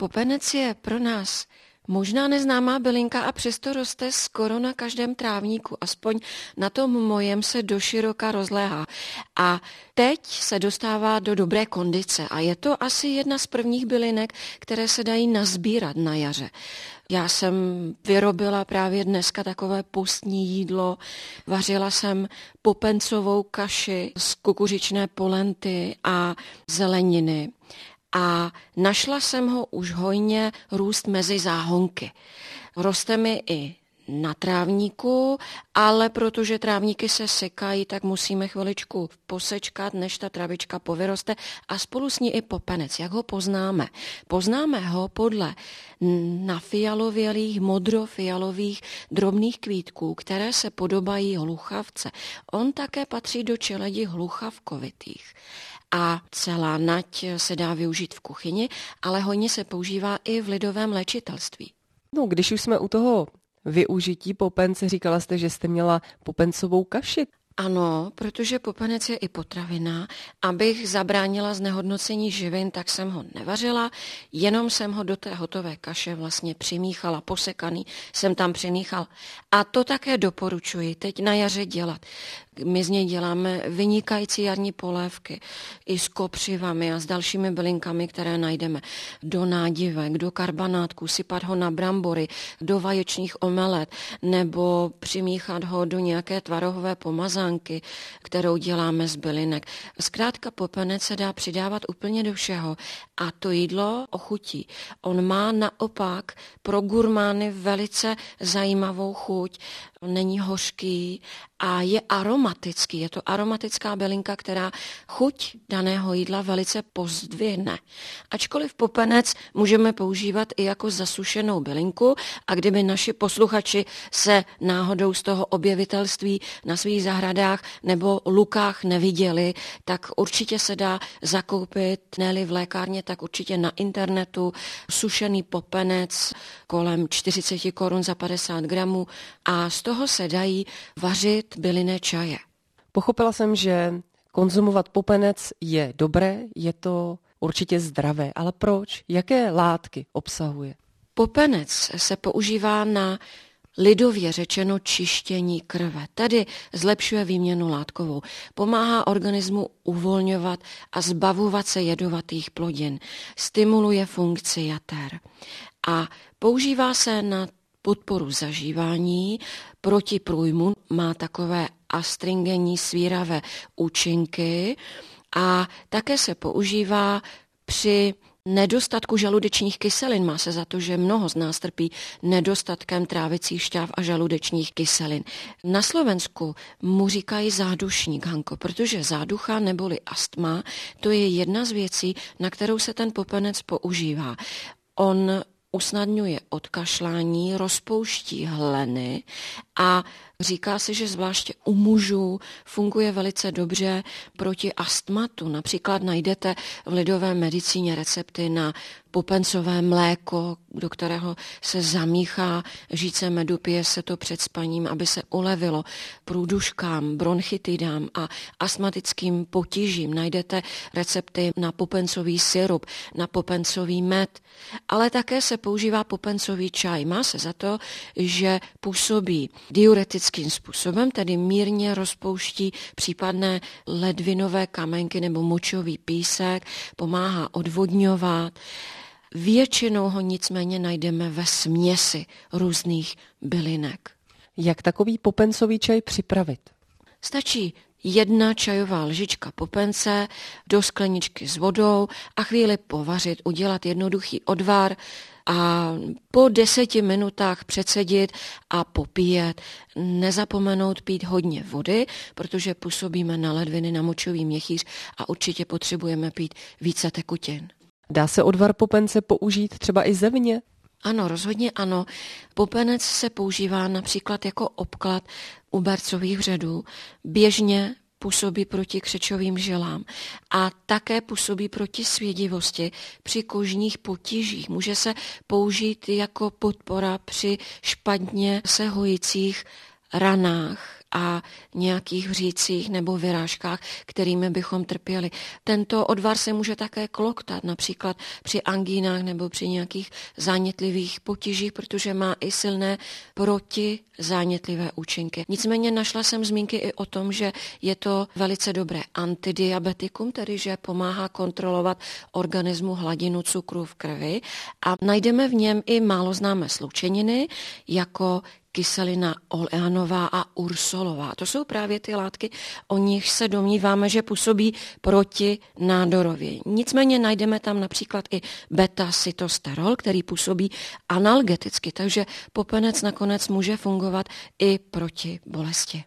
Popenec je pro nás Možná neznámá bylinka a přesto roste skoro na každém trávníku, aspoň na tom mojem se doširoka rozléhá. A teď se dostává do dobré kondice a je to asi jedna z prvních bylinek, které se dají nazbírat na jaře. Já jsem vyrobila právě dneska takové postní jídlo. Vařila jsem popencovou kaši z kukuřičné polenty a zeleniny a našla jsem ho už hojně růst mezi záhonky. Roste mi i na trávníku, ale protože trávníky se sekají, tak musíme chviličku posečkat, než ta travička povyroste a spolu s ní i popenec. Jak ho poznáme? Poznáme ho podle nafialovělých, modrofialových drobných kvítků, které se podobají hluchavce. On také patří do čeledi hluchavkovitých a celá nať se dá využít v kuchyni, ale hojně se používá i v lidovém léčitelství. No, když už jsme u toho využití popence, říkala jste, že jste měla popencovou kaši. Ano, protože popenec je i potravina. Abych zabránila znehodnocení živin, tak jsem ho nevařila, jenom jsem ho do té hotové kaše vlastně přimíchala, posekaný jsem tam přimíchal. A to také doporučuji teď na jaře dělat. My z něj děláme vynikající jarní polévky i s kopřivami a s dalšími bylinkami, které najdeme. Do nádivek, do karbanátku, sypat ho na brambory, do vaječných omelet nebo přimíchat ho do nějaké tvarohové pomazánky, kterou děláme z bylinek. Zkrátka popenec se dá přidávat úplně do všeho a to jídlo ochutí. On má naopak pro gurmány velice zajímavou chuť, není hořký a je aromatický. Je to aromatická bylinka, která chuť daného jídla velice pozdvihne. Ačkoliv popenec můžeme používat i jako zasušenou bylinku a kdyby naši posluchači se náhodou z toho objevitelství na svých zahradách nebo lukách neviděli, tak určitě se dá zakoupit, ne v lékárně, tak určitě na internetu sušený popenec kolem 40 korun za 50 gramů a z toho se dají vařit bylinné čaje. Pochopila jsem, že konzumovat popenec je dobré, je to určitě zdravé, ale proč? Jaké látky obsahuje? Popenec se používá na lidově řečeno čištění krve, tedy zlepšuje výměnu látkovou, pomáhá organismu uvolňovat a zbavovat se jedovatých plodin, stimuluje funkci jater a používá se na podporu zažívání, proti průjmu má takové astringenní svíravé účinky a také se používá při nedostatku žaludečních kyselin. Má se za to, že mnoho z nás trpí nedostatkem trávicích šťáv a žaludečních kyselin. Na Slovensku mu říkají zádušník, Hanko, protože záducha neboli astma, to je jedna z věcí, na kterou se ten popenec používá. On usnadňuje odkašlání, rozpouští hleny a říká se, že zvláště u mužů funguje velice dobře proti astmatu. Například najdete v lidové medicíně recepty na popencové mléko, do kterého se zamíchá žíce medu, pije se to před spaním, aby se ulevilo průduškám, bronchitidám a astmatickým potížím. Najdete recepty na popencový syrup, na popencový med, ale také se používá popencový čaj. Má se za to, že působí diuretickým způsobem, tedy mírně rozpouští případné ledvinové kamenky nebo močový písek, pomáhá odvodňovat. Většinou ho nicméně najdeme ve směsi různých bylinek. Jak takový popencový čaj připravit? Stačí jedna čajová lžička popence do skleničky s vodou a chvíli povařit, udělat jednoduchý odvar a po deseti minutách předsedit a popíjet. Nezapomenout pít hodně vody, protože působíme na ledviny, na močový měchýř a určitě potřebujeme pít více tekutin. Dá se odvar popence použít třeba i zevně? Ano, rozhodně ano. Popenec se používá například jako obklad u barcových vředů. Běžně působí proti křečovým žilám a také působí proti svědivosti při kožních potížích. Může se použít jako podpora při špatně se hojících ranách a nějakých hřících nebo vyrážkách, kterými bychom trpěli. Tento odvar se může také kloktat, například při angínách nebo při nějakých zánětlivých potížích, protože má i silné protizánětlivé účinky. Nicméně našla jsem zmínky i o tom, že je to velice dobré antidiabetikum, tedy že pomáhá kontrolovat organismu hladinu cukru v krvi a najdeme v něm i málo známé sloučeniny, jako kyselina oleanová a ursolová. To jsou právě ty látky, o nich se domníváme, že působí proti nádorově. Nicméně najdeme tam například i beta-cytosterol, který působí analgeticky, takže popenec nakonec může fungovat i proti bolesti.